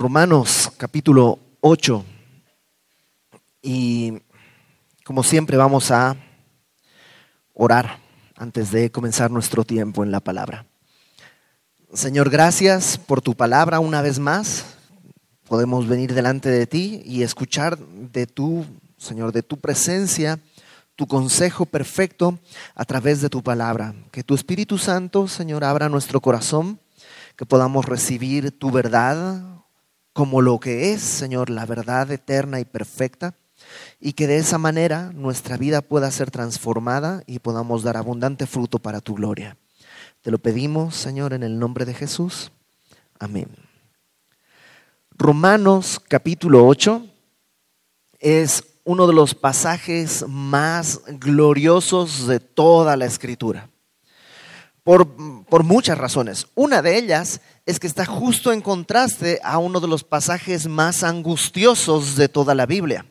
Romanos capítulo 8. Y como siempre vamos a orar antes de comenzar nuestro tiempo en la palabra. Señor, gracias por tu palabra una vez más. Podemos venir delante de ti y escuchar de tu, Señor, de tu presencia, tu consejo perfecto a través de tu palabra. Que tu Espíritu Santo, Señor, abra nuestro corazón, que podamos recibir tu verdad como lo que es, Señor, la verdad eterna y perfecta, y que de esa manera nuestra vida pueda ser transformada y podamos dar abundante fruto para tu gloria. Te lo pedimos, Señor, en el nombre de Jesús. Amén. Romanos capítulo 8 es uno de los pasajes más gloriosos de toda la escritura. Por, por, muchas razones. Una de ellas es que está justo en contraste a uno de los pasajes más angustiosos de toda la Biblia.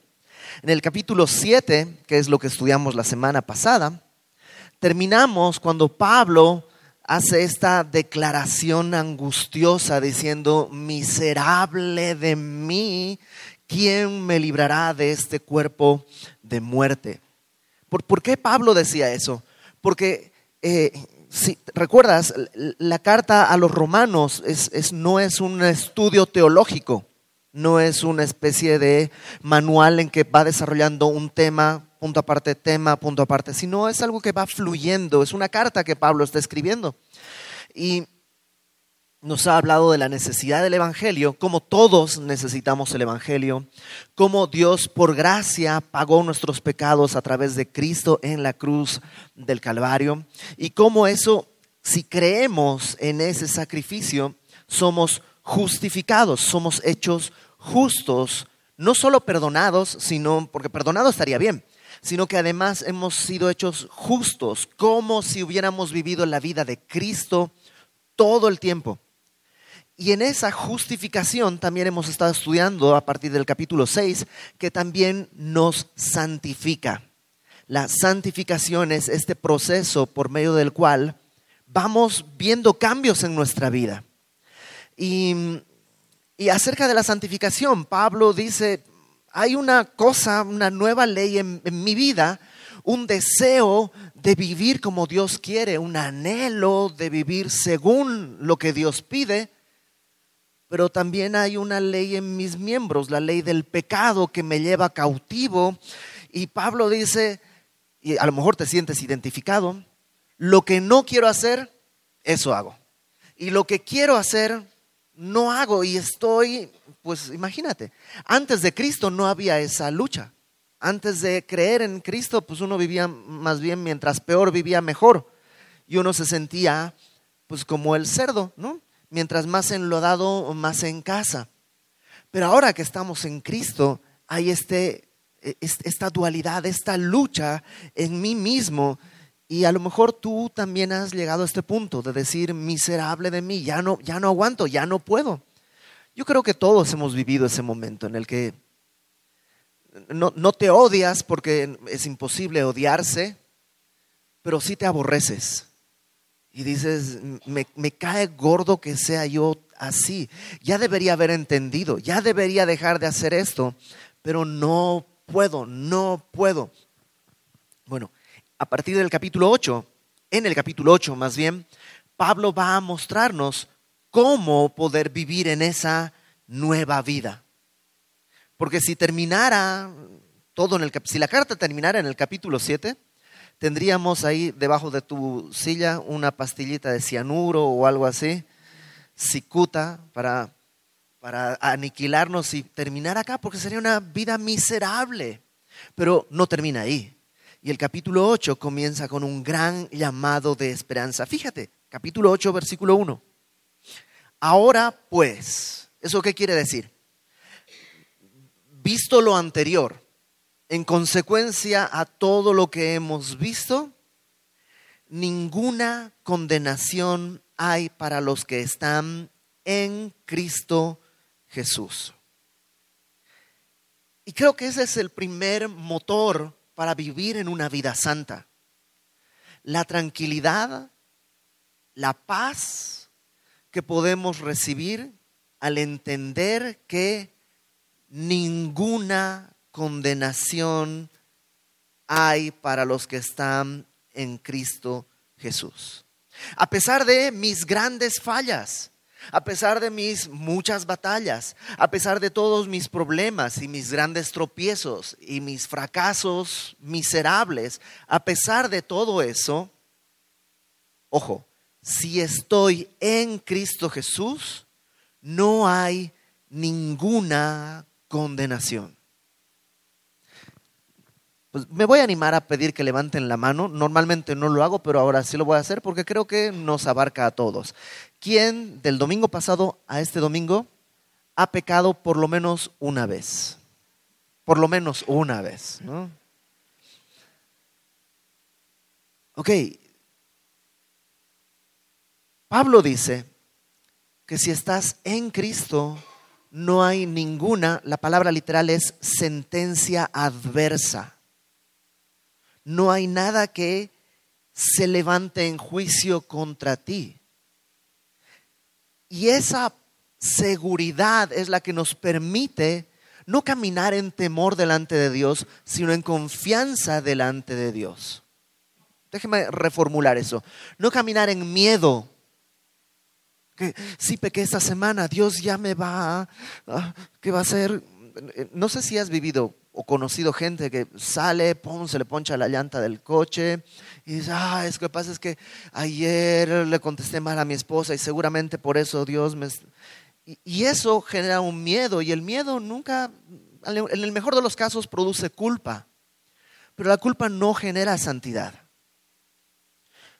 En el capítulo 7, que es lo que estudiamos la semana pasada, terminamos cuando Pablo hace esta declaración angustiosa diciendo, miserable de mí, ¿quién me librará de este cuerpo de muerte? ¿Por, ¿por qué Pablo decía eso? Porque eh, si recuerdas, la carta a los romanos es, no es un estudio teológico, no es una especie de manual en que va desarrollando un tema, punto aparte, tema, punto aparte, sino es algo que va fluyendo, es una carta que Pablo está escribiendo. Y nos ha hablado de la necesidad del Evangelio, como todos necesitamos el Evangelio, como Dios por gracia pagó nuestros pecados a través de Cristo en la cruz del Calvario, y cómo eso, si creemos en ese sacrificio, somos justificados, somos hechos justos, no solo perdonados, sino, porque perdonado estaría bien, sino que además hemos sido hechos justos, como si hubiéramos vivido la vida de Cristo todo el tiempo. Y en esa justificación también hemos estado estudiando a partir del capítulo 6 que también nos santifica. La santificación es este proceso por medio del cual vamos viendo cambios en nuestra vida. Y, y acerca de la santificación, Pablo dice, hay una cosa, una nueva ley en, en mi vida, un deseo de vivir como Dios quiere, un anhelo de vivir según lo que Dios pide pero también hay una ley en mis miembros, la ley del pecado que me lleva cautivo. Y Pablo dice, y a lo mejor te sientes identificado, lo que no quiero hacer, eso hago. Y lo que quiero hacer, no hago. Y estoy, pues imagínate, antes de Cristo no había esa lucha. Antes de creer en Cristo, pues uno vivía más bien, mientras peor vivía mejor. Y uno se sentía, pues como el cerdo, ¿no? Mientras más enlodado, más en casa. Pero ahora que estamos en Cristo, hay este, e, esta dualidad, esta lucha en mí mismo. Y a lo mejor tú también has llegado a este punto de decir, miserable de mí, ya no, ya no aguanto, ya no puedo. Yo creo que todos hemos vivido ese momento en el que no, no te odias porque es imposible odiarse, pero sí te aborreces y dices, me, me, cae gordo que sea yo así. Ya debería haber entendido, ya debería dejar de hacer esto, pero no puedo, no puedo. Bueno, a partir del capítulo 8, en el capítulo 8 más bien, Pablo va a mostrarnos cómo poder vivir en esa nueva vida. Porque si terminara todo en el si la carta terminara en el capítulo 7, tendríamos ahí debajo de tu silla una pastillita de cianuro o algo así, cicuta, para, para aniquilarnos y terminar acá, porque sería una vida miserable. Pero no termina ahí. Y el capítulo 8 comienza con un gran llamado de esperanza. Fíjate, capítulo 8, versículo 1. Ahora pues, ¿eso qué quiere decir? Visto lo anterior, en consecuencia a todo lo que hemos visto, ninguna condenación hay para los que están en Cristo Jesús. Y creo que ese es el primer motor para vivir en una vida santa. La tranquilidad, la paz que podemos recibir al entender que ninguna condenación hay para los que están en Cristo Jesús. A pesar de mis grandes fallas, a pesar de mis muchas batallas, a pesar de todos mis problemas y mis grandes tropiezos y mis fracasos miserables, a pesar de todo eso, ojo, si estoy en Cristo Jesús, no hay ninguna condenación. Pues me voy a animar a pedir que levanten la mano. Normalmente no lo hago, pero ahora sí lo voy a hacer porque creo que nos abarca a todos. ¿Quién del domingo pasado a este domingo ha pecado por lo menos una vez? Por lo menos una vez, ¿no? Ok. Pablo dice que si estás en Cristo, no hay ninguna, la palabra literal es sentencia adversa no hay nada que se levante en juicio contra ti. Y esa seguridad es la que nos permite no caminar en temor delante de Dios, sino en confianza delante de Dios. Déjeme reformular eso. No caminar en miedo. Que si pequé esta semana, Dios ya me va, ¿qué va a hacer? No sé si has vivido o conocido gente que sale, pum, se le poncha la llanta del coche y dice, ah, es que pasa es que ayer le contesté mal a mi esposa y seguramente por eso Dios me... Y eso genera un miedo y el miedo nunca, en el mejor de los casos, produce culpa, pero la culpa no genera santidad.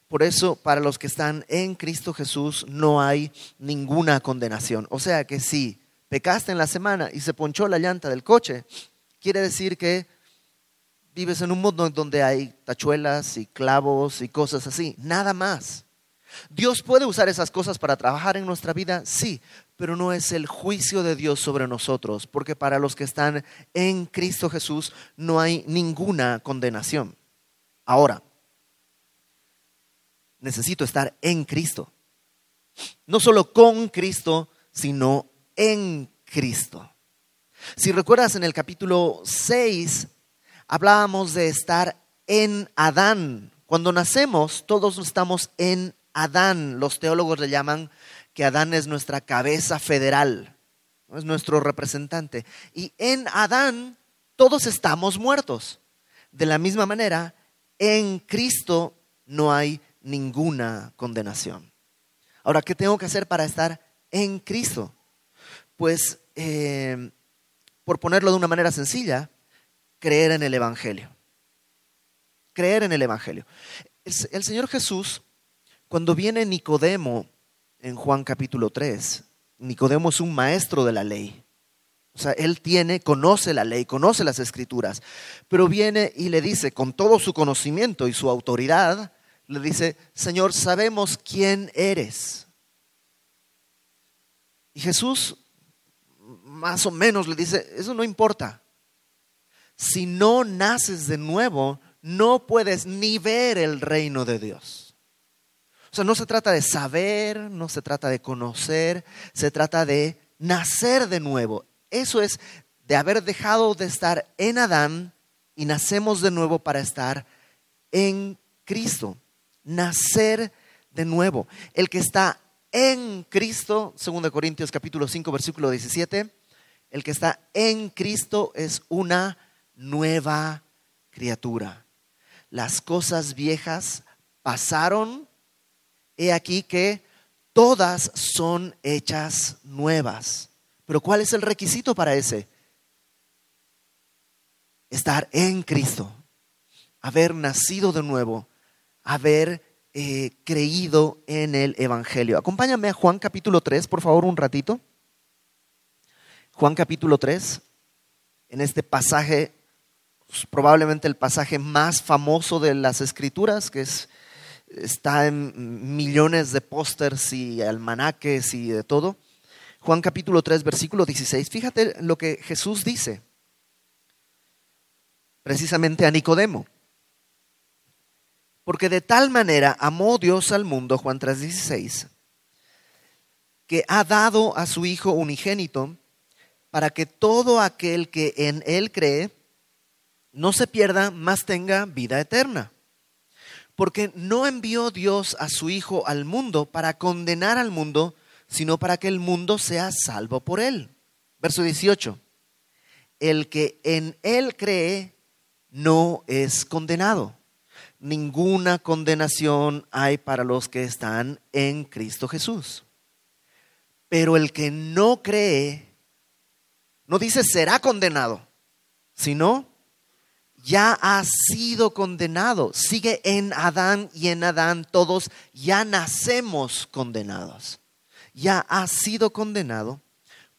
Por eso, para los que están en Cristo Jesús, no hay ninguna condenación. O sea que si pecaste en la semana y se ponchó la llanta del coche, quiere decir que vives en un mundo donde hay tachuelas y clavos y cosas así, nada más. Dios puede usar esas cosas para trabajar en nuestra vida, sí, pero no es el juicio de Dios sobre nosotros, porque para los que están en Cristo Jesús no hay ninguna condenación. Ahora, necesito estar en Cristo. No solo con Cristo, sino en Cristo. Si recuerdas en el capítulo 6, hablábamos de estar en Adán. Cuando nacemos, todos estamos en Adán. Los teólogos le llaman que Adán es nuestra cabeza federal, es nuestro representante. Y en Adán todos estamos muertos. De la misma manera, en Cristo no hay ninguna condenación. Ahora, ¿qué tengo que hacer para estar en Cristo? Pues eh, por ponerlo de una manera sencilla, creer en el Evangelio. Creer en el Evangelio. El, Señor Jesús, cuando viene Nicodemo en Juan capítulo 3, Nicodemo es un maestro de la ley. O sea, él tiene, conoce la ley, conoce las escrituras, pero viene y le dice, con todo su conocimiento y su autoridad, le dice, Señor, sabemos quién eres. Y Jesús más o menos le dice, eso no importa. Si no naces de nuevo, no puedes ni ver el reino de Dios. O sea, no se trata de saber, no se trata de conocer, se trata de nacer de nuevo. Eso es de haber dejado de estar en Adán y nacemos de nuevo para estar en Cristo. Nacer de nuevo. El que está en Cristo, 2 Corintios capítulo 5, versículo 17, el que está en Cristo es una nueva criatura. Las cosas viejas pasaron, he aquí que todas son hechas nuevas. Pero ¿cuál es el requisito para ese? Estar en Cristo, haber nacido de nuevo, haber eh, creído en el Evangelio. Acompáñame a Juan capítulo 3, por favor, un ratito. Juan capítulo 3, en este pasaje, pues, probablemente el pasaje más famoso de las escrituras, que es, está en millones de pósters y almanaques y de todo. Juan capítulo 3, versículo 16. Fíjate lo que Jesús dice, precisamente a Nicodemo. Porque de tal manera amó Dios al mundo, Juan 3, 16, que ha dado a su Hijo unigénito para que todo aquel que en Él cree no se pierda, mas tenga vida eterna. Porque no envió Dios a su Hijo al mundo para condenar al mundo, sino para que el mundo sea salvo por Él. Verso 18. El que en Él cree no es condenado. Ninguna condenación hay para los que están en Cristo Jesús. Pero el que no cree, no dice será condenado, sino ya ha sido condenado. Sigue en Adán y en Adán todos ya nacemos condenados. Ya ha sido condenado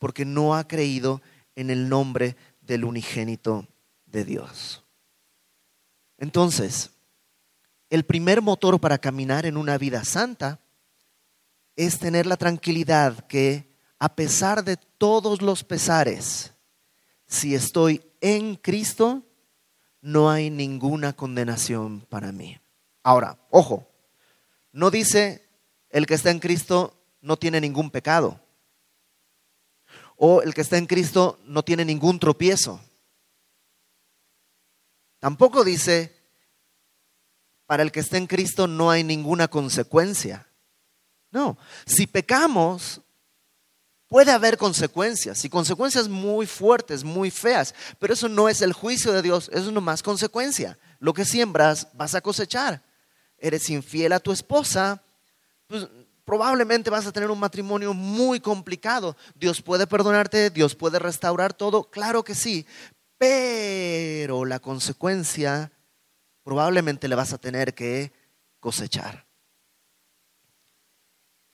porque no ha creído en el nombre del unigénito de Dios. Entonces, el primer motor para caminar en una vida santa es tener la tranquilidad que a pesar de todos los pesares, si estoy en Cristo, no hay ninguna condenación para mí. Ahora, ojo, no dice el que está en Cristo no tiene ningún pecado. O el que está en Cristo no tiene ningún tropiezo. Tampoco dice, para el que está en Cristo no hay ninguna consecuencia. No, si pecamos, puede haber consecuencias, y consecuencias muy fuertes, muy feas, pero eso no es el juicio de Dios, eso es nomás consecuencia. Lo que siembras vas a cosechar. Eres infiel a tu esposa, pues probablemente vas a tener un matrimonio muy complicado. Dios puede perdonarte, Dios puede restaurar todo, claro que sí, pero la consecuencia probablemente le vas a tener que cosechar.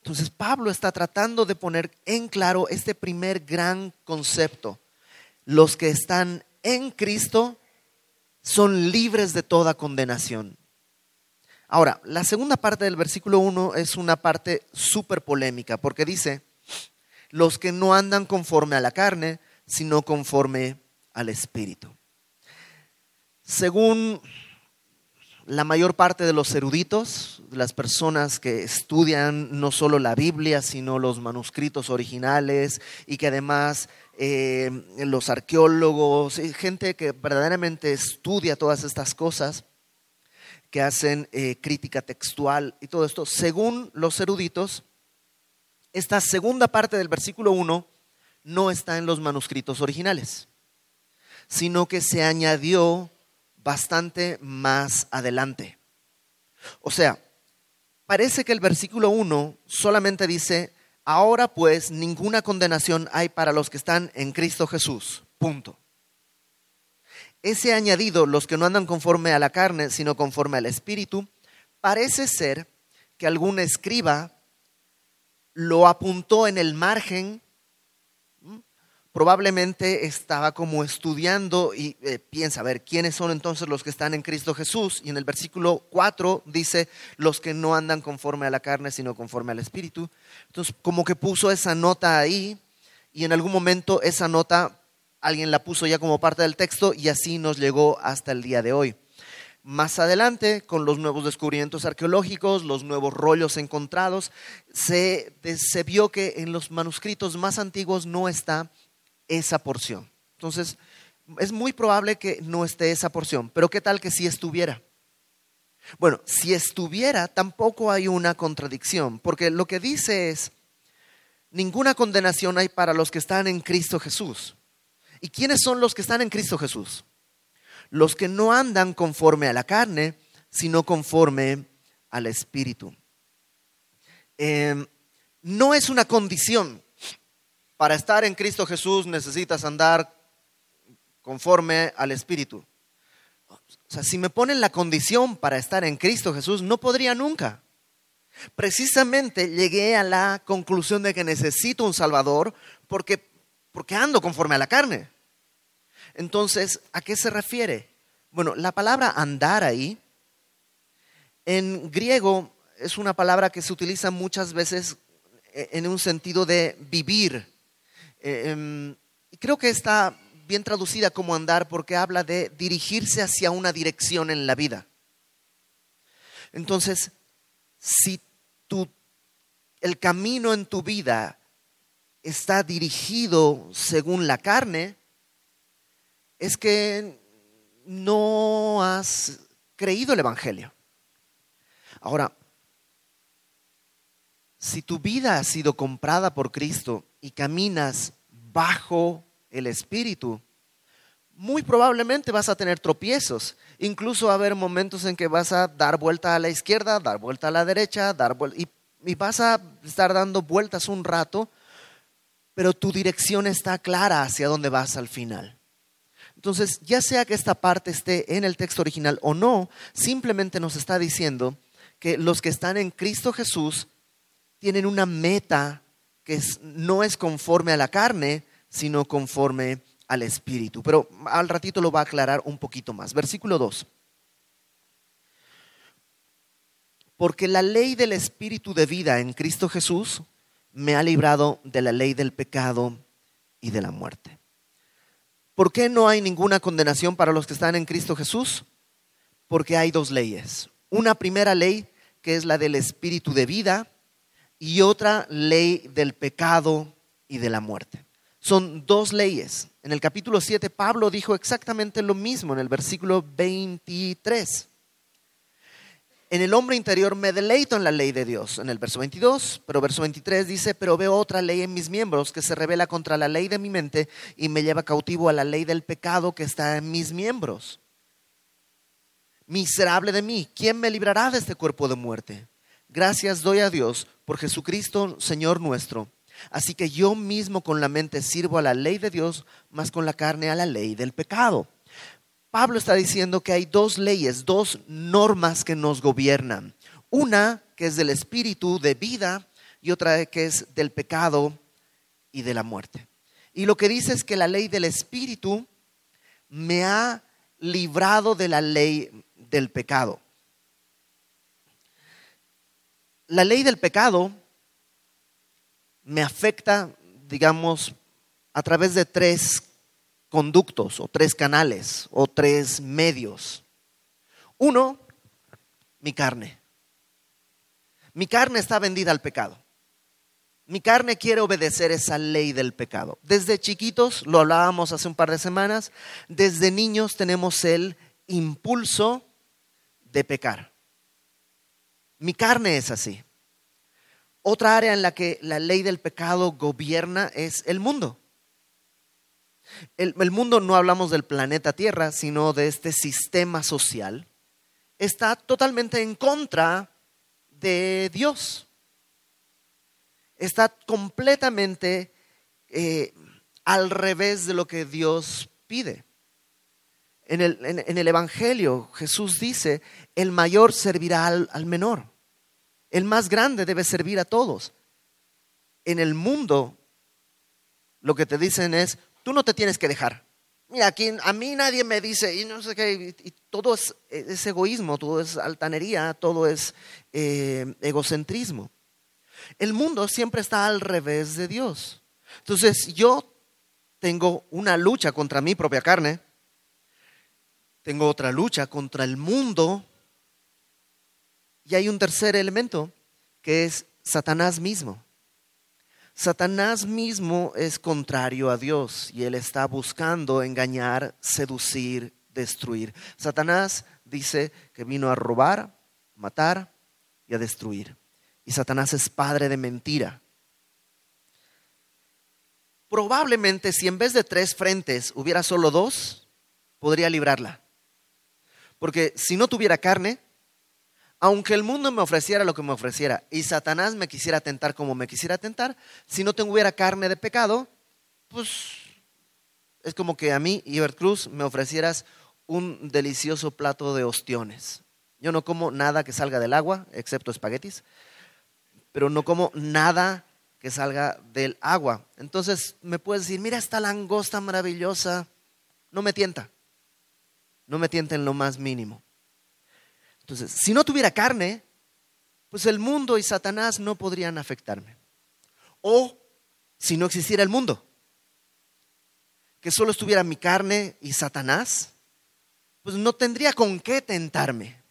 Entonces Pablo está tratando de poner en claro este primer gran concepto. Los que están en Cristo son libres de toda condenación. Ahora, la segunda parte del versículo 1 es una parte súper polémica porque dice, los que no andan conforme a la carne, sino conforme al Espíritu. Según la mayor parte de los eruditos, las personas que estudian no solo la Biblia, sino los manuscritos originales y que además eh, los arqueólogos, gente que verdaderamente estudia todas estas cosas, que hacen eh, crítica textual y todo esto, según los eruditos, esta segunda parte del versículo 1 no está en los manuscritos originales sino que se añadió bastante más adelante. O sea, parece que el versículo 1 solamente dice, ahora pues ninguna condenación hay para los que están en Cristo Jesús. Punto. Ese añadido, los que no andan conforme a la carne, sino conforme al Espíritu, parece ser que algún escriba lo apuntó en el margen probablemente estaba como estudiando y eh, piensa, a ver, ¿quiénes son entonces los que están en Cristo Jesús? Y en el versículo 4 dice, los que no andan conforme a la carne, sino conforme al Espíritu. Entonces, como que puso esa nota ahí y en algún momento esa nota alguien la puso ya como parte del texto y así nos llegó hasta el día de hoy. Más adelante, con los nuevos descubrimientos arqueológicos, los nuevos rollos encontrados, se, se vio que en los manuscritos más antiguos no está esa porción. Entonces, es muy probable que no esté esa porción, pero ¿qué tal que si estuviera? Bueno, si estuviera, tampoco hay una contradicción, porque lo que dice es, ninguna condenación hay para los que están en Cristo Jesús. ¿Y quiénes son los que están en Cristo Jesús? Los que no andan conforme a la carne, sino conforme al Espíritu. Em, no es una condición para estar en Cristo Jesús necesitas andar conforme al Espíritu. O sea, si me ponen la condición para estar en Cristo Jesús, no podría nunca. Precisamente llegué a la conclusión de que necesito un Salvador porque, porque ando conforme a la carne. Entonces, ¿a qué se refiere? Bueno, la palabra andar ahí, en griego es una palabra que se utiliza muchas veces en un sentido de vivir, eh, em, creo que está bien traducida como andar porque habla de dirigirse hacia una dirección en la vida. Entonces, si el camino en tu vida está dirigido según la carne, es que no has creído el Evangelio. Ahora, si tu vida ha sido comprada por Cristo y caminas bajo el Espíritu, muy probablemente vas a tener tropiezos. Incluso va a haber momentos en que vas a dar vuelta a la izquierda, dar vuelta a la derecha, dar y, y vas a estar dando vueltas un rato, pero tu dirección está clara hacia dónde vas al final. Entonces, ya sea que esta parte esté en el texto original o no, simplemente nos está diciendo que los que están en Cristo Jesús tienen una meta que no es conforme a la carne, sino conforme al Espíritu. Pero al ratito lo va a aclarar un poquito más. Versículo 2. Porque la ley del Espíritu de vida en Cristo Jesús me ha librado de la ley del pecado y de la muerte. ¿Por qué no hay ninguna condenación para los que están en Cristo Jesús? Porque hay dos leyes. Una primera ley que es la del Espíritu de vida y otra ley del pecado y de la muerte. Son dos leyes. En el capítulo 7 Pablo dijo exactamente lo mismo en el versículo 23. En el hombre interior me deleito en la ley de Dios, en el verso 22, pero verso 23 dice, pero veo otra ley en mis miembros que se revela contra la ley de mi mente y me lleva cautivo a la ley del pecado que está en mis miembros. Miserable de mí, ¿quién me librará de este cuerpo de muerte? Gracias doy a Dios por Jesucristo, Señor nuestro. Así que yo mismo con la mente sirvo a la ley de Dios, más con la carne a la ley del pecado. Pablo está diciendo que hay dos leyes, dos normas que nos gobiernan. Una que es del espíritu de vida y otra que es del pecado y de la muerte. Y lo que dice es que la ley del espíritu me ha librado de la ley del pecado. La ley del pecado me afecta, digamos, a través de tres conductos o tres canales o tres medios. Uno, mi carne. Mi carne está vendida al pecado. Mi carne quiere obedecer esa ley del pecado. Desde chiquitos, lo hablábamos hace un par de semanas, desde niños tenemos el impulso de pecar. Mi carne es así. Otra área en la que la ley del pecado gobierna es el mundo. El, mundo no hablamos del planeta Tierra, sino de este sistema social. Está totalmente en contra de Dios. Está completamente eh, al revés de lo que Dios pide. En el, Evangelio Jesús dice, el mayor servirá al menor. El más grande debe servir a todos. En el mundo lo que te dicen es, Tú no te tienes que dejar. Mira, aquí a mí nadie me dice, y no sé qué, y todo es, egoísmo, todo es altanería, todo es eh, egocentrismo. El mundo siempre está al revés de Dios. Entonces yo tengo una lucha contra mi propia carne, tengo otra lucha contra el mundo, y hay un tercer elemento que es Satanás mismo. Satanás mismo es contrario a Dios y él está buscando engañar, seducir, destruir. Satanás dice que vino a robar, matar y a destruir. Y Satanás es padre de mentira. Probablemente si en vez de tres frentes hubiera solo dos, podría librarla. Porque si no tuviera carne, aunque el mundo me ofreciera lo que me ofreciera y Satanás me quisiera tentar como me quisiera tentar, si no tuviera carne de pecado, pues es como que a mí, Ibert Cruz, me ofrecieras un delicioso plato de ostiones. Yo no como nada que salga del agua, excepto espaguetis, pero no como nada que salga del agua. Entonces me puedes decir, mira esta langosta maravillosa, no me tienta, no me tienta en lo más mínimo. Entonces, si no tuviera carne, pues el mundo y Satanás no podrían afectarme. O si no existiera el mundo, que solo estuviera mi carne y Satanás, pues no tendría con qué tentarme.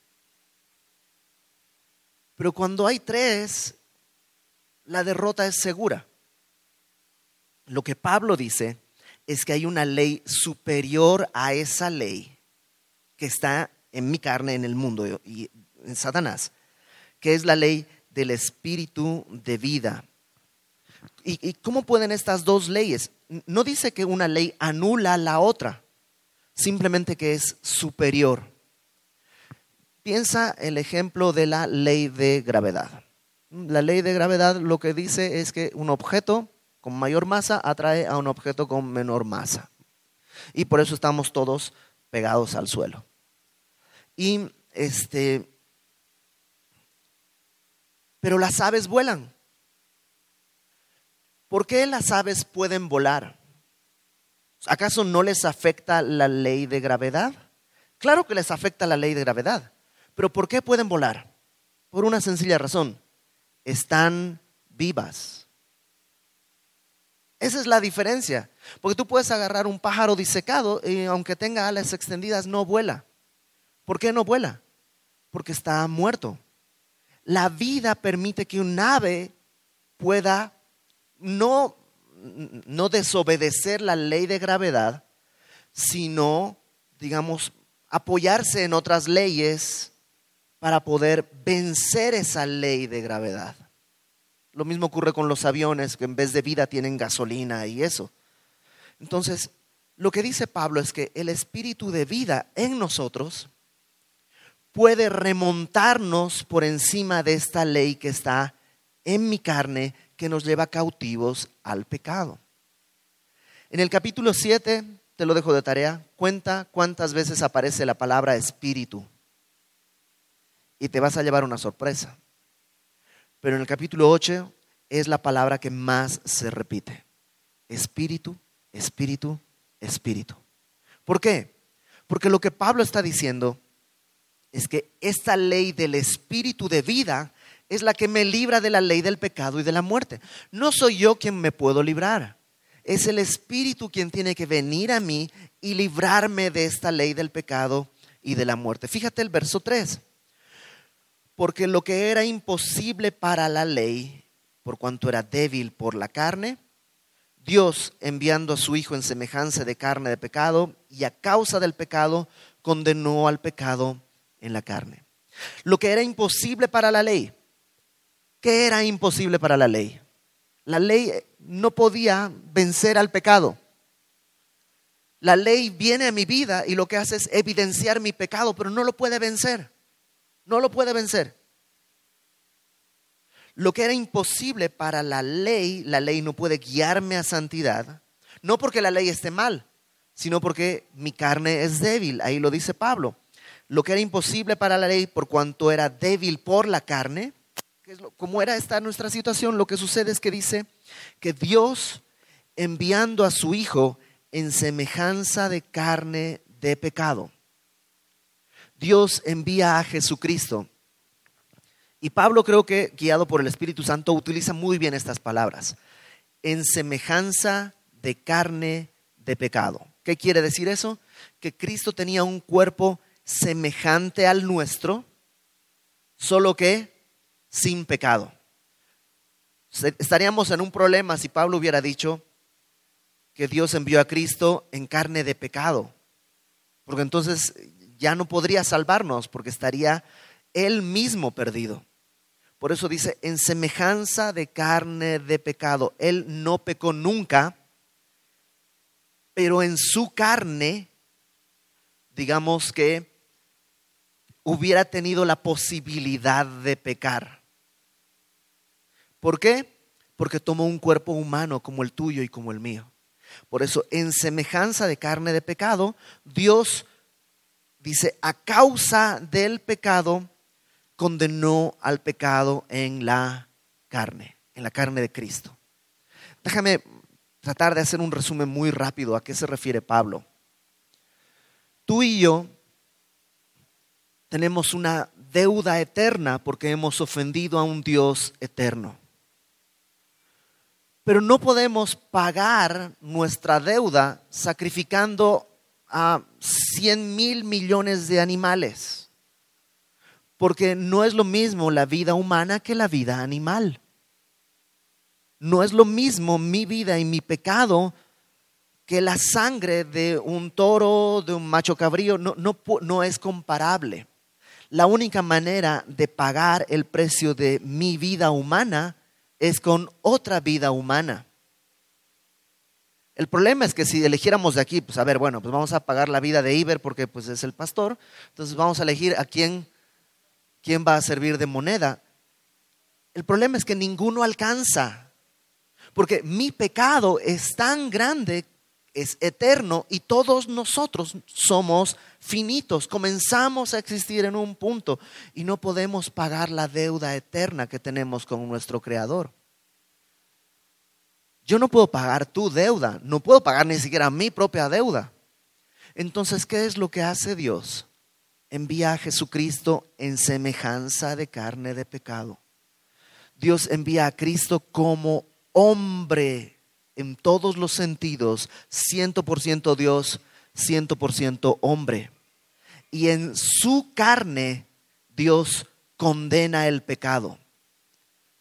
Pero cuando hay tres, la derrota es segura. Lo que Pablo dice es que hay una ley superior a esa ley que está en mi carne, en el mundo y en Satanás, que es la ley del espíritu de vida. ¿Y, cómo pueden estas dos leyes? No dice que una ley anula la otra, simplemente que es superior. Piensa el ejemplo de la ley de gravedad. La ley de gravedad lo que dice es que un objeto con mayor masa atrae a un objeto con menor masa. Y por eso estamos todos pegados al suelo. Y este pero las aves vuelan. ¿Por qué las aves pueden volar? ¿Acaso no les afecta la ley de gravedad? Claro que les afecta la ley de gravedad. Pero ¿por qué pueden volar? Por una sencilla razón. Están vivas. Esa es la diferencia. Porque tú puedes agarrar un pájaro disecado y aunque tenga alas extendidas no vuela. ¿Por qué no vuela? Porque está muerto. La vida permite que un ave pueda no, no desobedecer la ley de gravedad, sino, digamos, apoyarse en otras leyes para poder vencer esa ley de gravedad. Lo mismo ocurre con los aviones que en vez de vida tienen gasolina y eso. Entonces, lo que dice Pablo es que el espíritu de vida en nosotros puede remontarnos por encima de esta ley que está en mi carne que nos lleva cautivos al pecado. En el capítulo 7, te lo dejo de tarea, cuenta cuántas veces aparece la palabra espíritu y te vas a llevar una sorpresa. Pero en el capítulo 8 es la palabra que más se repite. Espíritu, espíritu, espíritu. ¿Por qué? Porque lo que Pablo está diciendo es que esta ley del espíritu de vida es la que me libra de la ley del pecado y de la muerte. No soy yo quien me puedo librar. Es el espíritu quien tiene que venir a mí y librarme de esta ley del pecado y de la muerte. Fíjate el verso 3 porque lo que era imposible para la ley, por cuanto era débil por la carne, Dios enviando a su Hijo en semejanza de carne de pecado, y a causa del pecado condenó al pecado en la carne. Lo que era imposible para la ley, ¿qué era imposible para la ley? La ley no podía vencer al pecado. La ley viene a mi vida y lo que hace es evidenciar mi pecado, pero no lo puede vencer. No lo puede vencer. Lo que era imposible para la ley, la ley no puede guiarme a santidad, no porque la ley esté mal, sino porque mi carne es débil. Ahí lo dice Pablo. Lo que era imposible para la ley por cuanto era débil por la carne, como era esta nuestra situación, lo que sucede es que dice que Dios enviando a su Hijo en semejanza de carne de pecado. Dios envía a Jesucristo. Y Pablo creo que, guiado por el Espíritu Santo, utiliza muy bien estas palabras. En semejanza de carne de pecado. ¿Qué quiere decir eso? Que Cristo tenía un cuerpo semejante al nuestro, solo que sin pecado. Estaríamos en un problema si Pablo hubiera dicho que Dios envió a Cristo en carne de pecado, porque entonces ya no podría salvarnos porque estaría él mismo perdido. Por eso dice, en semejanza de carne de pecado. Él no pecó nunca, pero en su carne, digamos que hubiera tenido la posibilidad de pecar. ¿Por qué? Porque tomó un cuerpo humano como el tuyo y como el mío. Por eso, en semejanza de carne de pecado, Dios dice, a causa del pecado, condenó al pecado en la carne, en la carne de Cristo. Déjame tratar de hacer un resumen muy rápido a qué se refiere Pablo. Tú y yo tenemos una deuda eterna porque hemos ofendido a un Dios eterno. Pero no podemos pagar nuestra deuda sacrificando a 100 mil millones de animales, porque no es lo mismo la vida humana que la vida animal. No es lo mismo mi vida y mi pecado que la sangre de un toro, de un macho cabrío, no, no, no es comparable. La única manera de pagar el precio de mi vida humana es con otra vida humana. El problema es que si eligiéramos de aquí, pues a ver, bueno, pues vamos a pagar la vida de Iber porque pues es el pastor, entonces vamos a elegir a quién, quién va a servir de moneda. El problema es que ninguno alcanza, porque mi pecado es tan grande, es eterno y todos nosotros somos finitos, comenzamos a existir en un punto y no podemos pagar la deuda eterna que tenemos con nuestro Creador. Yo no puedo pagar tu deuda, no puedo pagar ni siquiera mi propia deuda. Entonces, ¿qué es lo que hace Dios? Envía a Jesucristo en semejanza de carne de pecado. Dios envía a Cristo como hombre en todos los sentidos, ciento por ciento Dios, ciento por ciento hombre. Y en su carne Dios condena el pecado.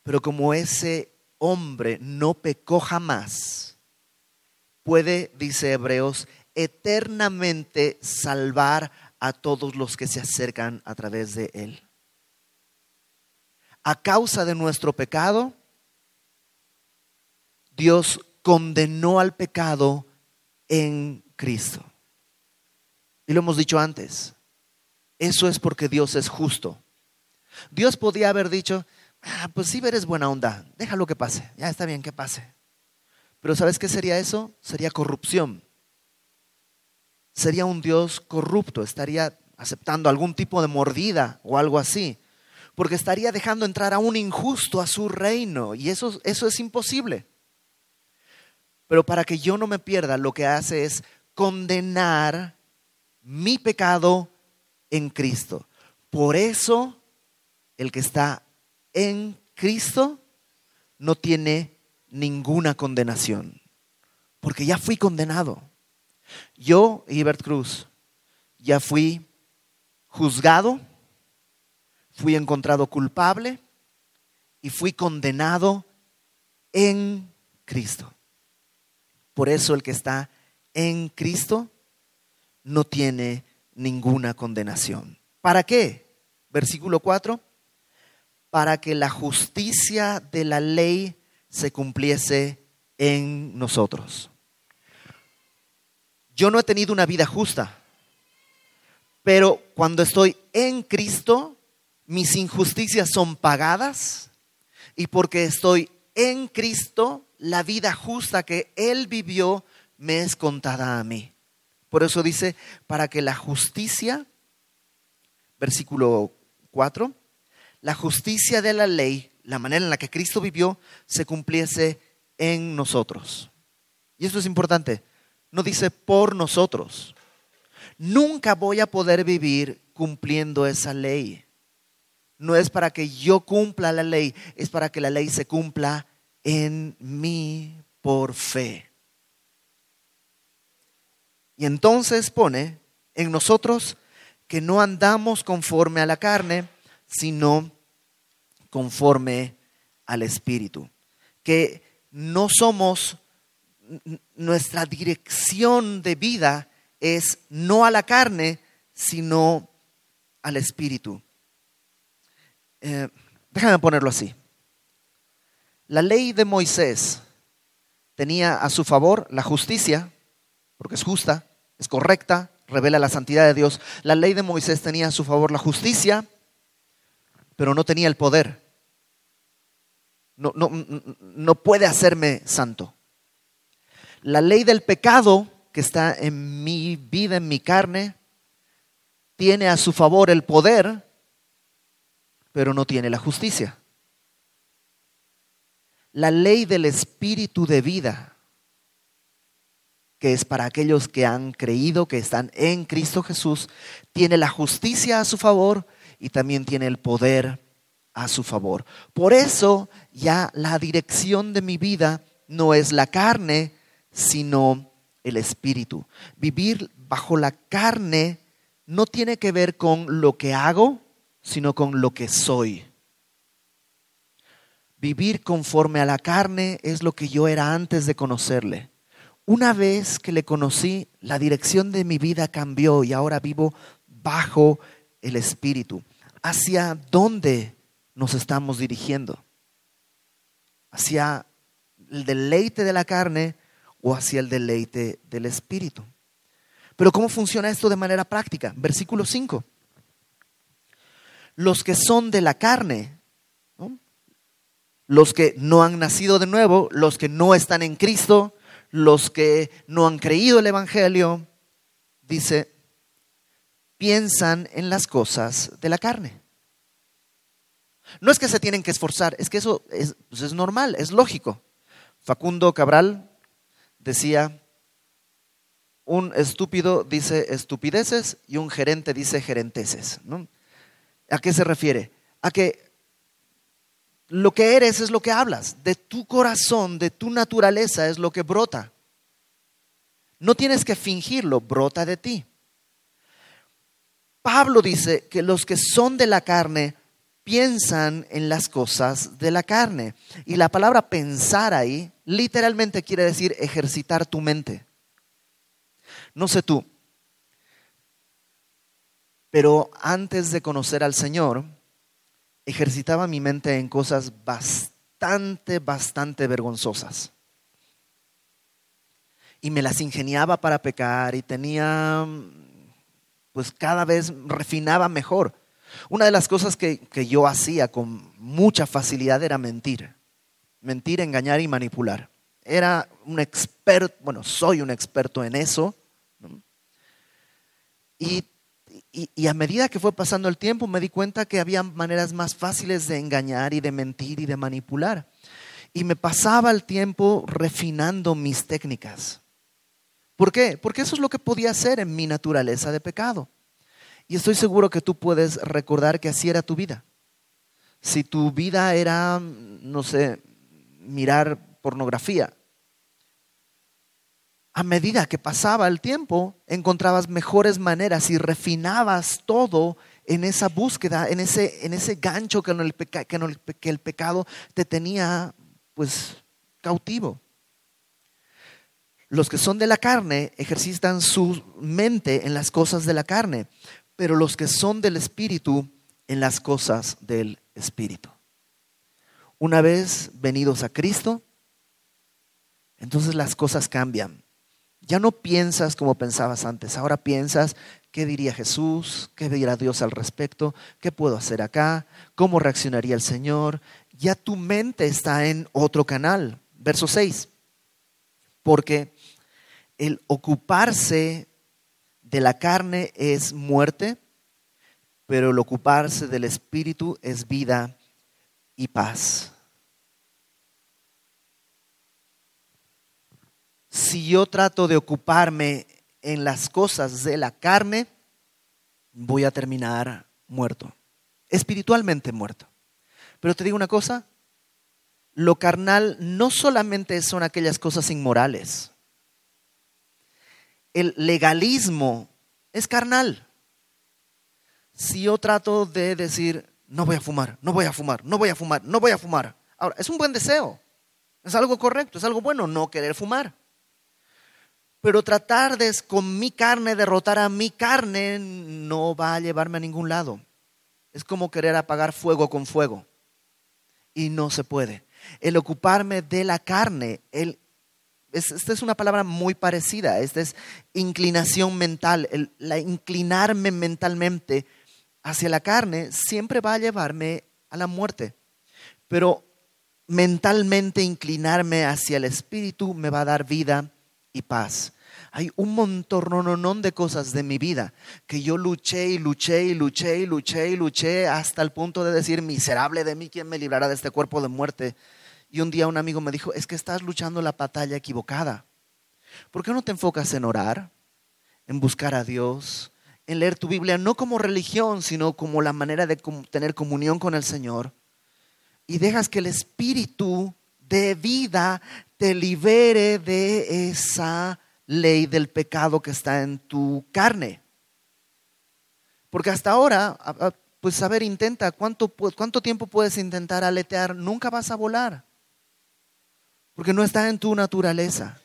Pero como ese hombre no pecó jamás, puede, dice Hebreos, eternamente salvar a todos los que se acercan a través de él. A causa de nuestro pecado, Dios condenó al pecado en Cristo. Y lo hemos dicho antes, eso es porque Dios es justo. Dios podía haber dicho, ah, pues sí, eres buena onda, déjalo que pase, ya está bien que pase. Pero ¿sabes qué sería eso? Sería corrupción. Sería un Dios corrupto, estaría aceptando algún tipo de mordida o algo así, porque estaría dejando entrar a un injusto a su reino y eso, eso es imposible. Pero para que yo no me pierda, lo que hace es condenar mi pecado en Cristo. Por eso el que está en Cristo no tiene ninguna condenación, porque ya fui condenado. Yo, Ibert Cruz, ya fui juzgado, fui encontrado culpable y fui condenado en Cristo. Por eso el que está en Cristo no tiene ninguna condenación. ¿Para qué? Versículo 4 para que la justicia de la ley se cumpliese en nosotros. Yo no he tenido una vida justa, pero cuando estoy en Cristo, mis injusticias son pagadas y porque estoy en Cristo, la vida justa que Él vivió me es contada a mí. Por eso dice, para que la justicia, versículo 4, la justicia de la ley, la manera en la que Cristo vivió, se cumpliese en nosotros. Y esto es importante. No dice por nosotros. Nunca voy a poder vivir cumpliendo esa ley. No es para que yo cumpla la ley, es para que la ley se cumpla en mí por fe. Y entonces pone en nosotros que no andamos conforme a la carne, sino conforme al Espíritu. Que no somos, nuestra dirección de vida es no a la carne, sino al Espíritu. Eh, déjame ponerlo así. La ley de Moisés tenía a su favor la justicia, porque es justa, es correcta, revela la santidad de Dios. La ley de Moisés tenía a su favor la justicia, pero no tenía el poder no, no, no puede hacerme santo. La ley del pecado que está en mi vida, en mi carne, tiene a su favor el poder, pero no tiene la justicia. La ley del espíritu de vida, que es para aquellos que han creído, que están en Cristo Jesús, tiene la justicia a su favor y también tiene el poder a su favor. Por eso ya la dirección de mi vida no es la carne, sino el espíritu. Vivir bajo la carne no tiene que ver con lo que hago, sino con lo que soy. Vivir conforme a la carne es lo que yo era antes de conocerle. Una vez que le conocí, la dirección de mi vida cambió y ahora vivo bajo el Espíritu. ¿Hacia dónde nos estamos dirigiendo? ¿Hacia el deleite de la carne o hacia el deleite del Espíritu? Pero ¿cómo funciona esto de manera práctica? Versículo 5. Los que son de la carne, los que no han nacido de nuevo, los que no están en Cristo, los que no han creído el Evangelio, dice, piensan en las cosas de la carne. No es que se tienen que esforzar, es que eso es, pues es normal, es lógico. Facundo Cabral decía, un estúpido dice estupideces y un gerente dice gerenteses. ¿A qué se refiere? A que lo que eres es lo que hablas, de tu corazón, de tu naturaleza es lo que brota. No tienes que fingirlo, brota de ti. Pablo dice que los que son de la carne piensan en las cosas de la carne. Y la palabra pensar ahí literalmente quiere decir ejercitar tu mente. No sé tú, pero antes de conocer al Señor, ejercitaba mi mente en cosas bastante, bastante vergonzosas. Y me las ingeniaba para pecar y tenía, pues cada vez refinaba mejor. Una de las cosas que, que yo hacía con mucha facilidad era mentir. Mentir, engañar y manipular. Era un experto, bueno, soy un experto en eso y, a medida que fue pasando el tiempo me di cuenta que había maneras más fáciles de engañar y de mentir y de manipular. Y me pasaba el tiempo refinando mis técnicas. ¿Por qué? Porque eso es lo que podía hacer en mi naturaleza de pecado. Y estoy seguro que tú puedes recordar que así era tu vida. Si tu vida era, no sé, mirar pornografía, a medida que pasaba el tiempo, encontrabas mejores maneras y refinabas todo en esa búsqueda, en ese, en ese gancho que, el, el pecado te tenía pues cautivo. Los que son de la carne ejercitan su mente en las cosas de la carne, pero los que son del Espíritu en las cosas del Espíritu. Una vez venidos a Cristo, entonces las cosas cambian. Ya no piensas como pensabas antes, ahora piensas qué diría Jesús, qué dirá Dios al respecto, qué puedo hacer acá, cómo reaccionaría el Señor. Ya tu mente está en otro canal. Verso 6. Porque el ocuparse de la carne es muerte, pero el ocuparse del espíritu es vida y paz. Si yo trato de ocuparme en las cosas de la carne, voy a terminar muerto, espiritualmente muerto. Pero te digo una cosa, lo carnal no solamente son aquellas cosas inmorales. El legalismo es carnal. Si yo trato de decir, no voy a fumar, no voy a fumar, no voy a fumar, no voy a fumar. Ahora, es un buen deseo, es algo correcto, es algo bueno no querer fumar. Pero tratar de con mi carne derrotar a mi carne no va a llevarme a ningún lado. Es como querer apagar fuego con fuego. Y no se puede. El ocuparme de la carne, esta es una palabra muy parecida, esta es inclinación mental, la inclinarme mentalmente hacia la carne siempre va a llevarme a la muerte. Pero mentalmente inclinarme hacia el espíritu me va a dar vida y paz. Hay un montón de cosas de mi vida que yo luché y luché y luché y luché y luché hasta el punto de decir, miserable de mí, ¿quién me librará de este cuerpo de muerte? Y un día un amigo me dijo, es que estás luchando la batalla equivocada. ¿Por qué no te enfocas en orar, en buscar a Dios, en leer tu Biblia, no como religión, sino como la manera de tener comunión con el Señor? Y dejas que el Espíritu de vida te libere de esa ley del pecado que está en tu carne. Porque hasta ahora, pues a ver, intenta, ¿cuánto, cuánto tiempo puedes intentar aletear? Nunca vas a volar, porque no está en tu naturaleza.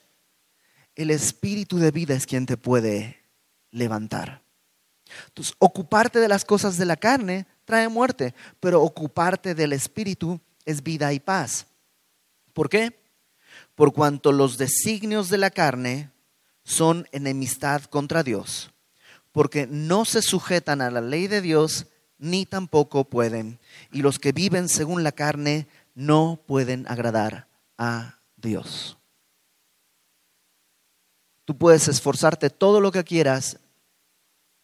El espíritu de vida es quien te puede levantar. Entonces, ocuparte de las cosas de la carne trae muerte, pero ocuparte del espíritu es vida y paz. ¿Por qué? Por cuanto los designios de la carne son enemistad contra Dios, porque no se sujetan a la ley de Dios ni tampoco pueden. Y los que viven según la carne no pueden agradar a Dios. Tú puedes esforzarte todo lo que quieras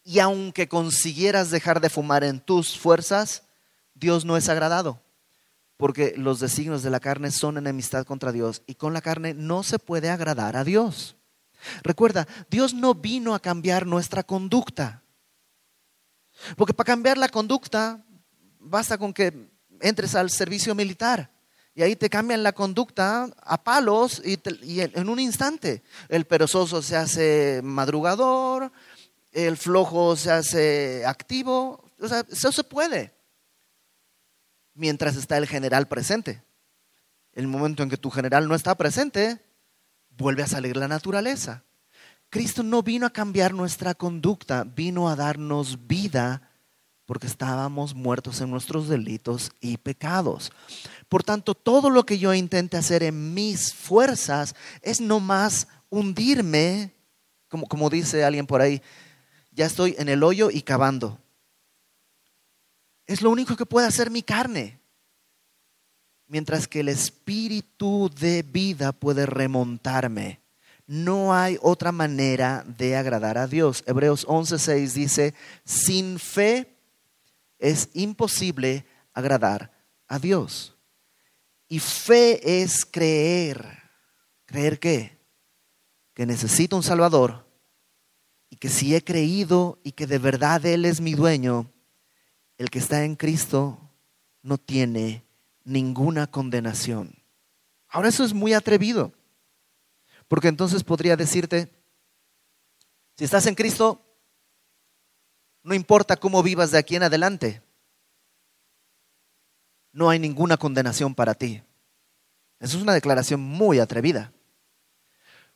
y aunque consiguieras dejar de fumar en tus fuerzas, Dios no es agradado, porque los designios de la carne son enemistad contra Dios y con la carne no se puede agradar a Dios. Recuerda, Dios no vino a cambiar nuestra conducta, porque para cambiar la conducta basta con que entres al servicio militar. Y ahí te cambian la conducta a palos y, y, en un instante. El perezoso se hace madrugador, el flojo se hace activo, o sea, eso se puede, mientras está el general presente. El momento en que tu general no está presente, vuelve a salir la naturaleza. Cristo no vino a cambiar nuestra conducta, vino a darnos vida porque estábamos muertos en nuestros delitos y pecados. Por tanto, todo lo que yo intente hacer en mis fuerzas es no más hundirme, como, como dice alguien por ahí, ya estoy en el hoyo y cavando. Es lo único que puede hacer mi carne. Mientras que el espíritu de vida puede remontarme. No hay otra manera de agradar a Dios. Hebreos 11:6 dice, sin fe es imposible agradar a Dios. Y fe es creer. ¿Creer qué? Que necesito un Salvador y que si he creído y que de verdad Él es mi dueño, el que está en Cristo no tiene ninguna condenación. Ahora eso es muy atrevido, porque entonces podría decirte, si estás en Cristo, no importa cómo vivas de aquí en adelante, no hay ninguna condenación para ti. Eso es una declaración muy atrevida.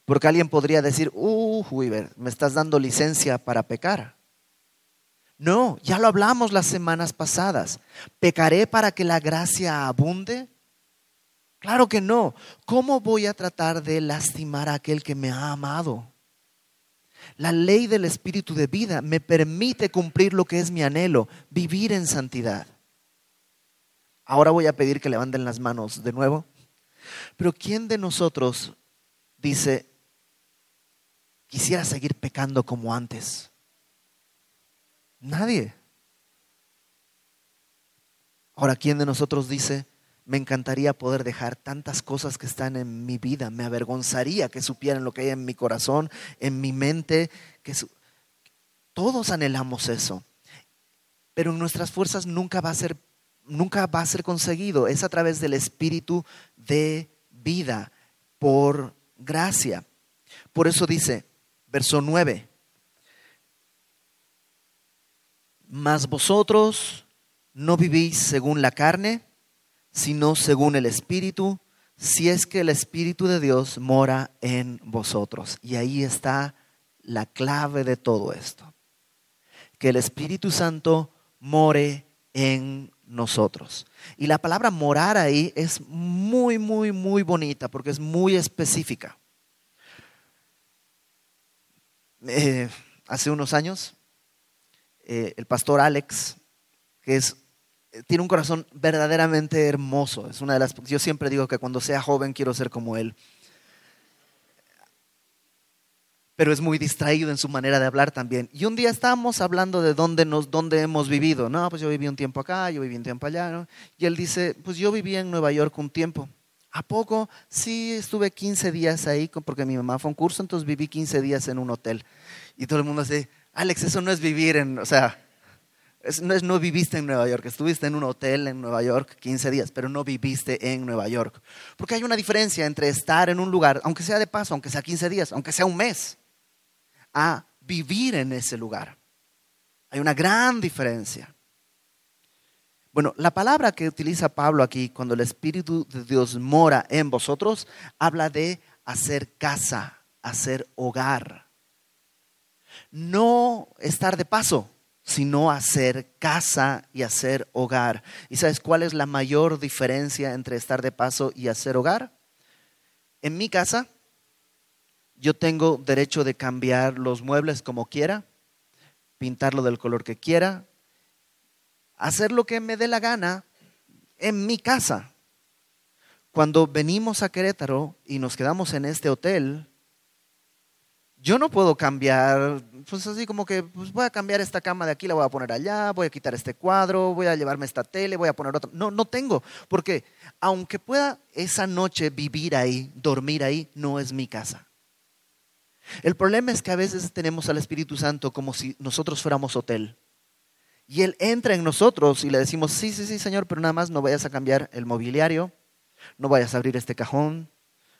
Porque alguien podría decir, uh, me estás dando licencia para pecar. No, ya lo hablamos las semanas pasadas. ¿Pecaré para que la gracia abunde? Claro que no. ¿Cómo voy a tratar de lastimar a aquel que me ha amado? La ley del espíritu de vida me permite cumplir lo que es mi anhelo, vivir en santidad. Ahora voy a pedir que levanten las manos de nuevo. Pero ¿quién de nosotros dice, quisiera seguir pecando como antes? Nadie. Ahora, ¿quién de nosotros dice, me encantaría poder dejar tantas cosas que están en mi vida, me avergonzaría que supieran lo que hay en mi corazón, en mi mente, que todos anhelamos eso. Pero en nuestras fuerzas nunca va a ser nunca va a ser conseguido, es a través del espíritu de vida por gracia. Por eso dice, Verso 9. Mas vosotros no vivís según la carne, sino según el Espíritu, si es que el Espíritu de Dios mora en vosotros. Y ahí está la clave de todo esto. Que el Espíritu Santo more en nosotros. Y la palabra morar ahí es muy, muy, muy bonita porque es muy específica. Eh, hace unos años, eh, el pastor Alex, que es, tiene un corazón verdaderamente hermoso. Es una de las, yo siempre digo que cuando sea joven quiero ser como él. Pero es muy distraído en su manera de hablar también. Y un día estábamos hablando de dónde, nos, dónde hemos vivido. No, pues yo viví un tiempo acá, yo viví un tiempo allá. Y él dice, pues yo viví en Nueva York un tiempo. ¿A poco? Sí, estuve 15 días ahí porque mi mamá fue a un curso, entonces viví 15 días en un hotel. Y todo el mundo dice, Alex, eso no es vivir en, o sea, no es no viviste en Nueva York, estuviste en un hotel en Nueva York 15 días, pero no viviste en Nueva York. Porque hay una diferencia entre estar en un lugar, aunque sea de paso, aunque sea 15 días, aunque sea un mes, a vivir en ese lugar. Hay una gran diferencia. Bueno, la palabra que utiliza Pablo aquí, cuando el Espíritu de Dios mora en vosotros, habla de hacer casa, hacer hogar. No estar de paso, sino hacer casa y hacer hogar. ¿Y sabes cuál es la mayor diferencia entre estar de paso y hacer hogar? En mi casa, yo tengo derecho de cambiar los muebles como quiera, pintarlo del color que quiera, hacer lo que me dé la gana en mi casa. Cuando venimos a Querétaro y nos quedamos en este hotel, yo no puedo cambiar, pues así como que pues voy a cambiar esta cama de aquí, la voy a poner allá, voy a quitar este cuadro, voy a llevarme esta tele, voy a poner otra. No, no tengo, porque aunque pueda esa noche vivir ahí, dormir ahí, no es mi casa. El problema es que a veces tenemos al Espíritu Santo como si nosotros fuéramos hotel. Y Él entra en nosotros y le decimos, sí, sí, sí, Señor, pero nada más no vayas a cambiar el mobiliario, no vayas a abrir este cajón,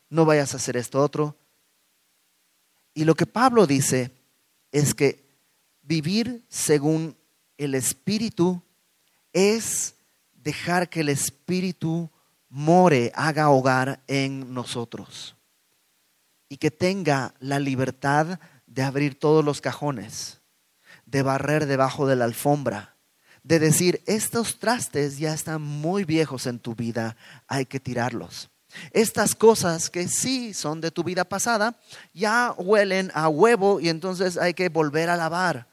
no vayas a hacer esto otro. Y lo que Pablo dice es que vivir según el Espíritu es dejar que el Espíritu more, haga hogar en nosotros. Y que tenga la libertad de abrir todos los cajones de barrer debajo de la alfombra, de decir, estos trastes ya están muy viejos en tu vida, hay que tirarlos. Estas cosas que sí son de tu vida pasada, ya huelen a huevo y entonces hay que volver a lavar.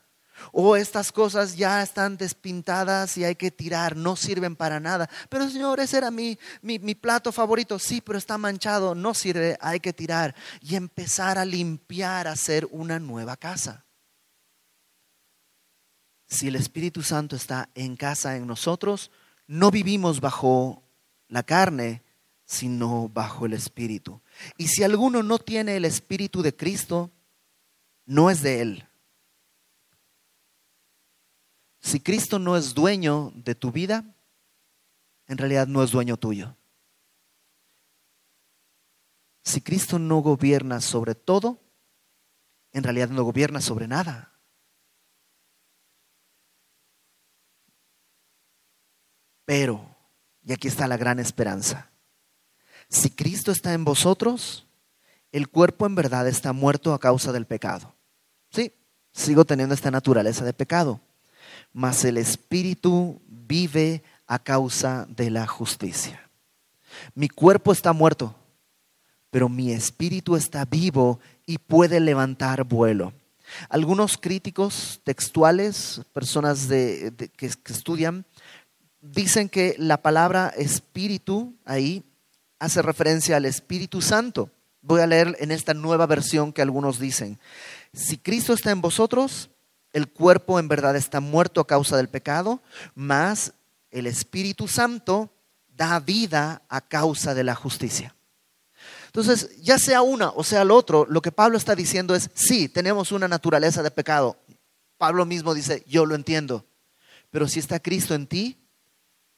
O estas cosas ya están despintadas y hay que tirar, no sirven para nada. Pero Señor, ese era mi, mi, mi, plato favorito. Sí, pero está manchado, no sirve, hay que tirar. Y empezar a limpiar, a hacer una nueva casa si el Espíritu Santo está en casa en nosotros, no vivimos bajo la carne, sino bajo el Espíritu. Y si alguno no tiene el Espíritu de Cristo, no es de Él. Si Cristo no es dueño de tu vida, en realidad no es dueño tuyo. Si Cristo no gobierna sobre todo, en realidad no gobierna sobre nada. Pero, y aquí está la gran esperanza, si Cristo está en vosotros, el cuerpo en verdad está muerto a causa del pecado. Sí, sigo teniendo esta naturaleza de pecado, mas el espíritu vive a causa de la justicia. Mi cuerpo está muerto, pero mi espíritu está vivo y puede levantar vuelo. Algunos críticos textuales, personas que, que estudian, dicen que la palabra espíritu ahí hace referencia al Espíritu Santo. Voy a leer en esta nueva versión que algunos dicen. Si Cristo está en vosotros, el cuerpo en verdad está muerto a causa del pecado, mas el Espíritu Santo da vida a causa de la justicia. Entonces, ya sea una o sea el otro, lo que Pablo está diciendo es, sí, tenemos una naturaleza de pecado. Pablo mismo dice, yo lo entiendo, pero si está Cristo en ti,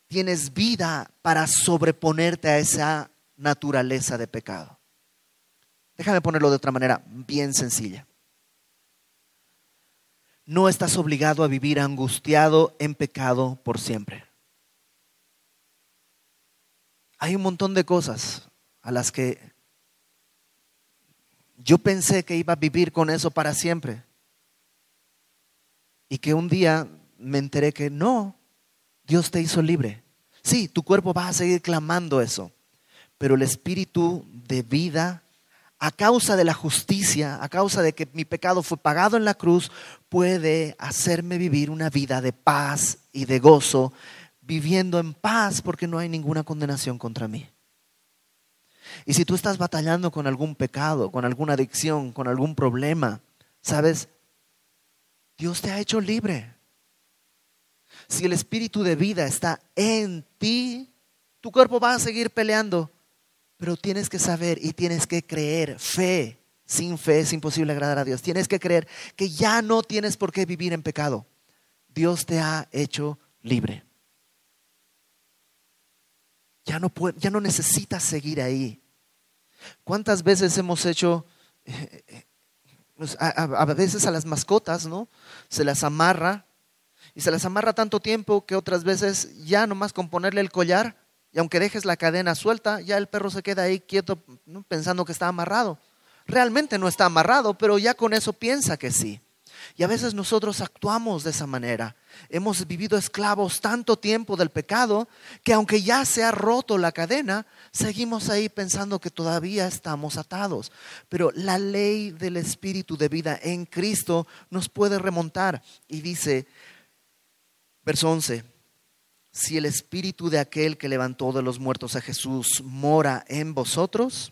tienes vida para sobreponerte a esa naturaleza de pecado. Déjame ponerlo de otra manera bien sencilla. No estás obligado a vivir angustiado en pecado por siempre. Hay un montón de cosas a las que yo pensé que iba a vivir con eso para siempre. Y que un día me enteré que no, Dios te hizo libre. Sí, tu cuerpo va a seguir clamando eso, pero el espíritu de vida, a causa de la justicia, a causa de que mi pecado fue pagado en la cruz, puede hacerme vivir una vida de paz y de gozo, viviendo en paz porque no hay ninguna condenación contra mí. Y si tú estás batallando con algún pecado, con alguna adicción, con algún problema, ¿sabes? Dios te ha hecho libre. Si el espíritu de vida está en ti, tu cuerpo va a seguir peleando, pero tienes que saber y tienes que creer. Fe, sin fe es imposible agradar a Dios. Tienes que creer que ya no tienes por qué vivir en pecado. Dios te ha hecho libre. Ya no, ya no necesitas seguir ahí. ¿Cuántas veces hemos hecho, eh, eh, pues, a, a, veces a las mascotas, ¿no? Se las amarra Y se las amarra tanto tiempo que otras veces ya nomás con ponerle el collar, y aunque dejes la cadena suelta, ya el perro se queda ahí quieto pensando que está amarrado. Realmente no está amarrado, pero ya con eso piensa que sí. Y a veces nosotros actuamos de esa manera. Hemos vivido esclavos tanto tiempo del pecado que aunque ya se ha roto la cadena, seguimos ahí pensando que todavía estamos atados. Pero la ley del Espíritu de vida en Cristo nos puede remontar. Y dice, verso 11, si el Espíritu de aquel que levantó de los muertos a Jesús mora en vosotros,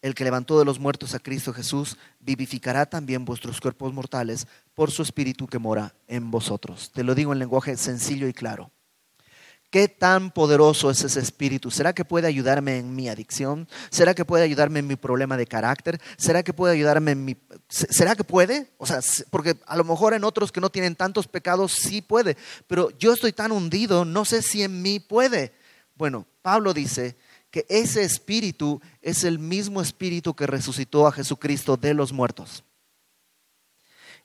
el que levantó de los muertos a Cristo Jesús vivificará también vuestros cuerpos mortales por su Espíritu que mora en vosotros. Te lo digo en lenguaje sencillo y claro. ¿Qué tan poderoso es ese espíritu? ¿Será que puede ayudarme en mi adicción? ¿Será que puede ayudarme en mi problema de carácter? ¿Será que puede ayudarme en mi... ¿Será que puede? O sea, porque a lo mejor en otros que no tienen tantos pecados sí puede, pero yo estoy tan hundido, no sé si en mí puede. Bueno, Pablo dice que ese espíritu es el mismo espíritu que resucitó a Jesucristo de los muertos.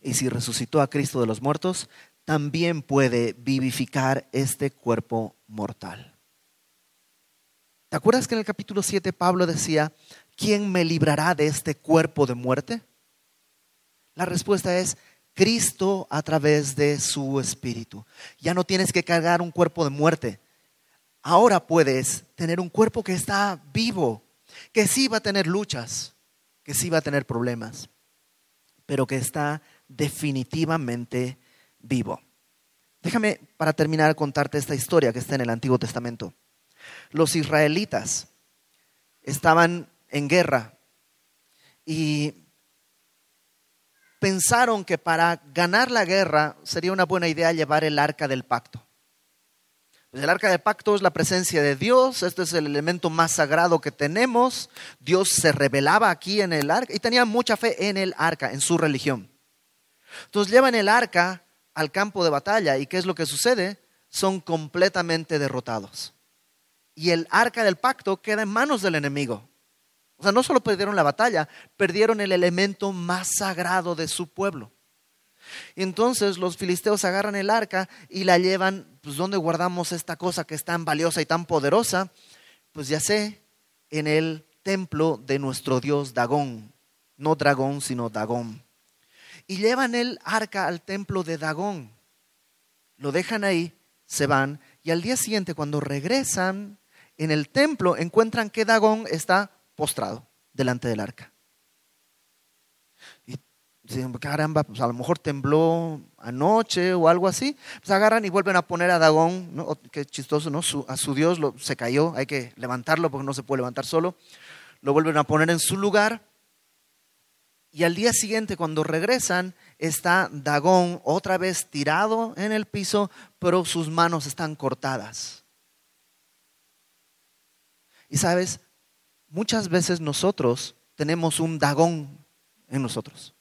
Y si resucitó a Cristo de los muertos, también puede vivificar este cuerpo mortal. ¿Te acuerdas que en el capítulo 7 Pablo decía, ¿quién me librará de este cuerpo de muerte? La respuesta es Cristo a través de su espíritu. Ya no tienes que cargar un cuerpo de muerte. Ahora puedes tener un cuerpo que está vivo, que sí va a tener luchas, que sí va a tener problemas, pero que está definitivamente vivo. Déjame para terminar contarte esta historia que está en el Antiguo Testamento. Los israelitas estaban en guerra y pensaron que para ganar la guerra sería una buena idea llevar el arca del pacto. Pues el arca del pacto es la presencia de Dios, este es el elemento más sagrado que tenemos. Dios se revelaba aquí en el arca y tenían mucha fe en el arca, en su religión. Entonces llevan el arca al campo de batalla y ¿qué es lo que sucede? Son completamente derrotados. Y el arca del pacto queda en manos del enemigo. O sea, no solo perdieron la batalla, perdieron el elemento más sagrado de su pueblo. Entonces los filisteos agarran el arca y la llevan, pues ¿dónde guardamos esta cosa que es tan valiosa y tan poderosa? Pues ya sé, en el templo de nuestro dios Dagón. No dragón, sino Dagón y llevan el arca al templo de Dagón. Lo dejan ahí, se van y al día siguiente cuando regresan en el templo encuentran que Dagón está postrado delante del arca. Y dicen, caramba, pues a lo mejor tembló anoche o algo así. Pues agarran y vuelven a poner a Dagón. Oh, qué chistoso, ¿no? a su Dios lo, se cayó, hay que levantarlo porque no se puede levantar solo. Lo vuelven a poner en su lugar y al día siguiente, cuando regresan, está Dagón otra vez tirado en el piso, pero sus manos están cortadas. Y sabes, muchas veces nosotros tenemos un Dagón en nosotros.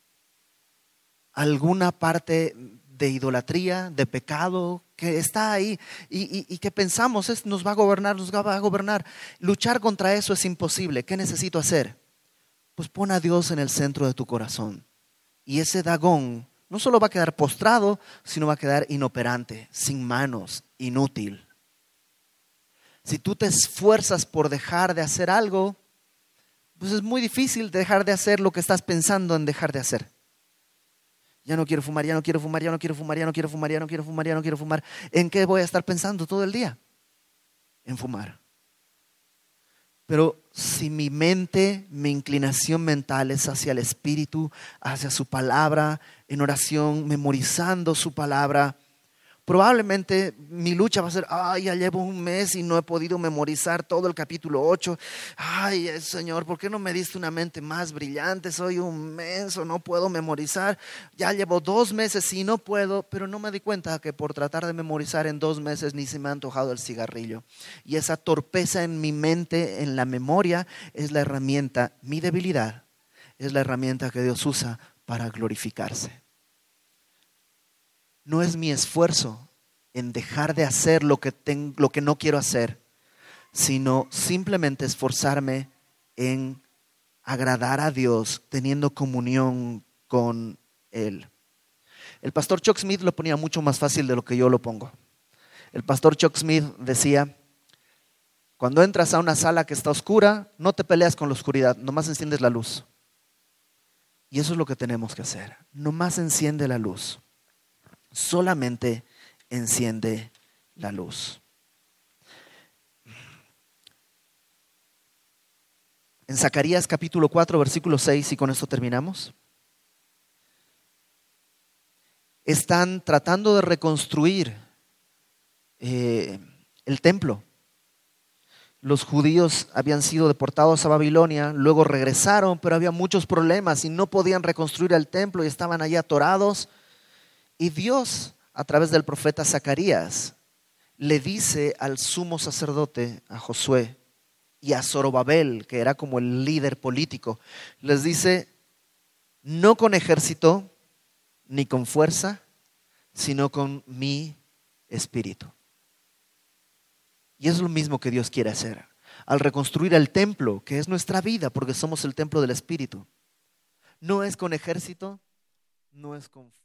Alguna parte de idolatría, de pecado, que está ahí y, que pensamos es, nos va a gobernar, nos va a gobernar. Luchar contra eso es imposible. ¿Qué necesito hacer? Pues pon a Dios en el centro de tu corazón. Y ese Dagón no solo va a quedar postrado, sino va a quedar inoperante, sin manos, inútil. Si tú te esfuerzas por dejar de hacer algo, pues es muy difícil dejar de hacer lo que estás pensando en dejar de hacer. Ya no quiero fumar, ya no quiero fumar, ya no quiero fumar, ya no quiero fumar, ya no quiero fumar, ya no quiero fumar. ¿En qué voy a estar pensando todo el día? En fumar. Pero si mi mente, mi inclinación mental es hacia el Espíritu, hacia su palabra, en oración, memorizando su palabra, Probablemente mi lucha va a ser, ay, ya llevo un mes y no he podido memorizar todo el capítulo 8. Ay, Señor, ¿por qué no me diste una mente más brillante? Soy un menso, no puedo memorizar. Ya llevo dos meses y no puedo, pero no me di cuenta que por tratar de memorizar en dos meses ni se me ha antojado el cigarrillo. Y esa torpeza en mi mente, en la memoria, es la herramienta, mi debilidad, es la herramienta que Dios usa para glorificarse no es mi esfuerzo en dejar de hacer lo que, lo que no quiero hacer, sino simplemente esforzarme en agradar a Dios teniendo comunión con Él. El pastor Chuck Smith lo ponía mucho más fácil de lo que yo lo pongo. El pastor Chuck Smith decía, cuando entras a una sala que está oscura, no te peleas con la oscuridad, nomás enciendes la luz. Y eso es lo que tenemos que hacer. Nomás enciende la luz. Solamente enciende la luz. En Zacarías capítulo 4, versículo 6, y con esto terminamos. Están tratando de reconstruir eh, el templo. Los judíos habían sido deportados a Babilonia, luego regresaron, pero había muchos problemas y no podían reconstruir el templo y estaban allí atorados. Y Dios, a través del profeta Zacarías, le dice al sumo sacerdote, a Josué, y a Zorobabel, que era como el líder político, les dice, no con ejército ni con fuerza, sino con mi espíritu. Y es lo mismo que Dios quiere hacer. Al reconstruir el templo, que es nuestra vida, porque somos el templo del Espíritu, no es con ejército, no es con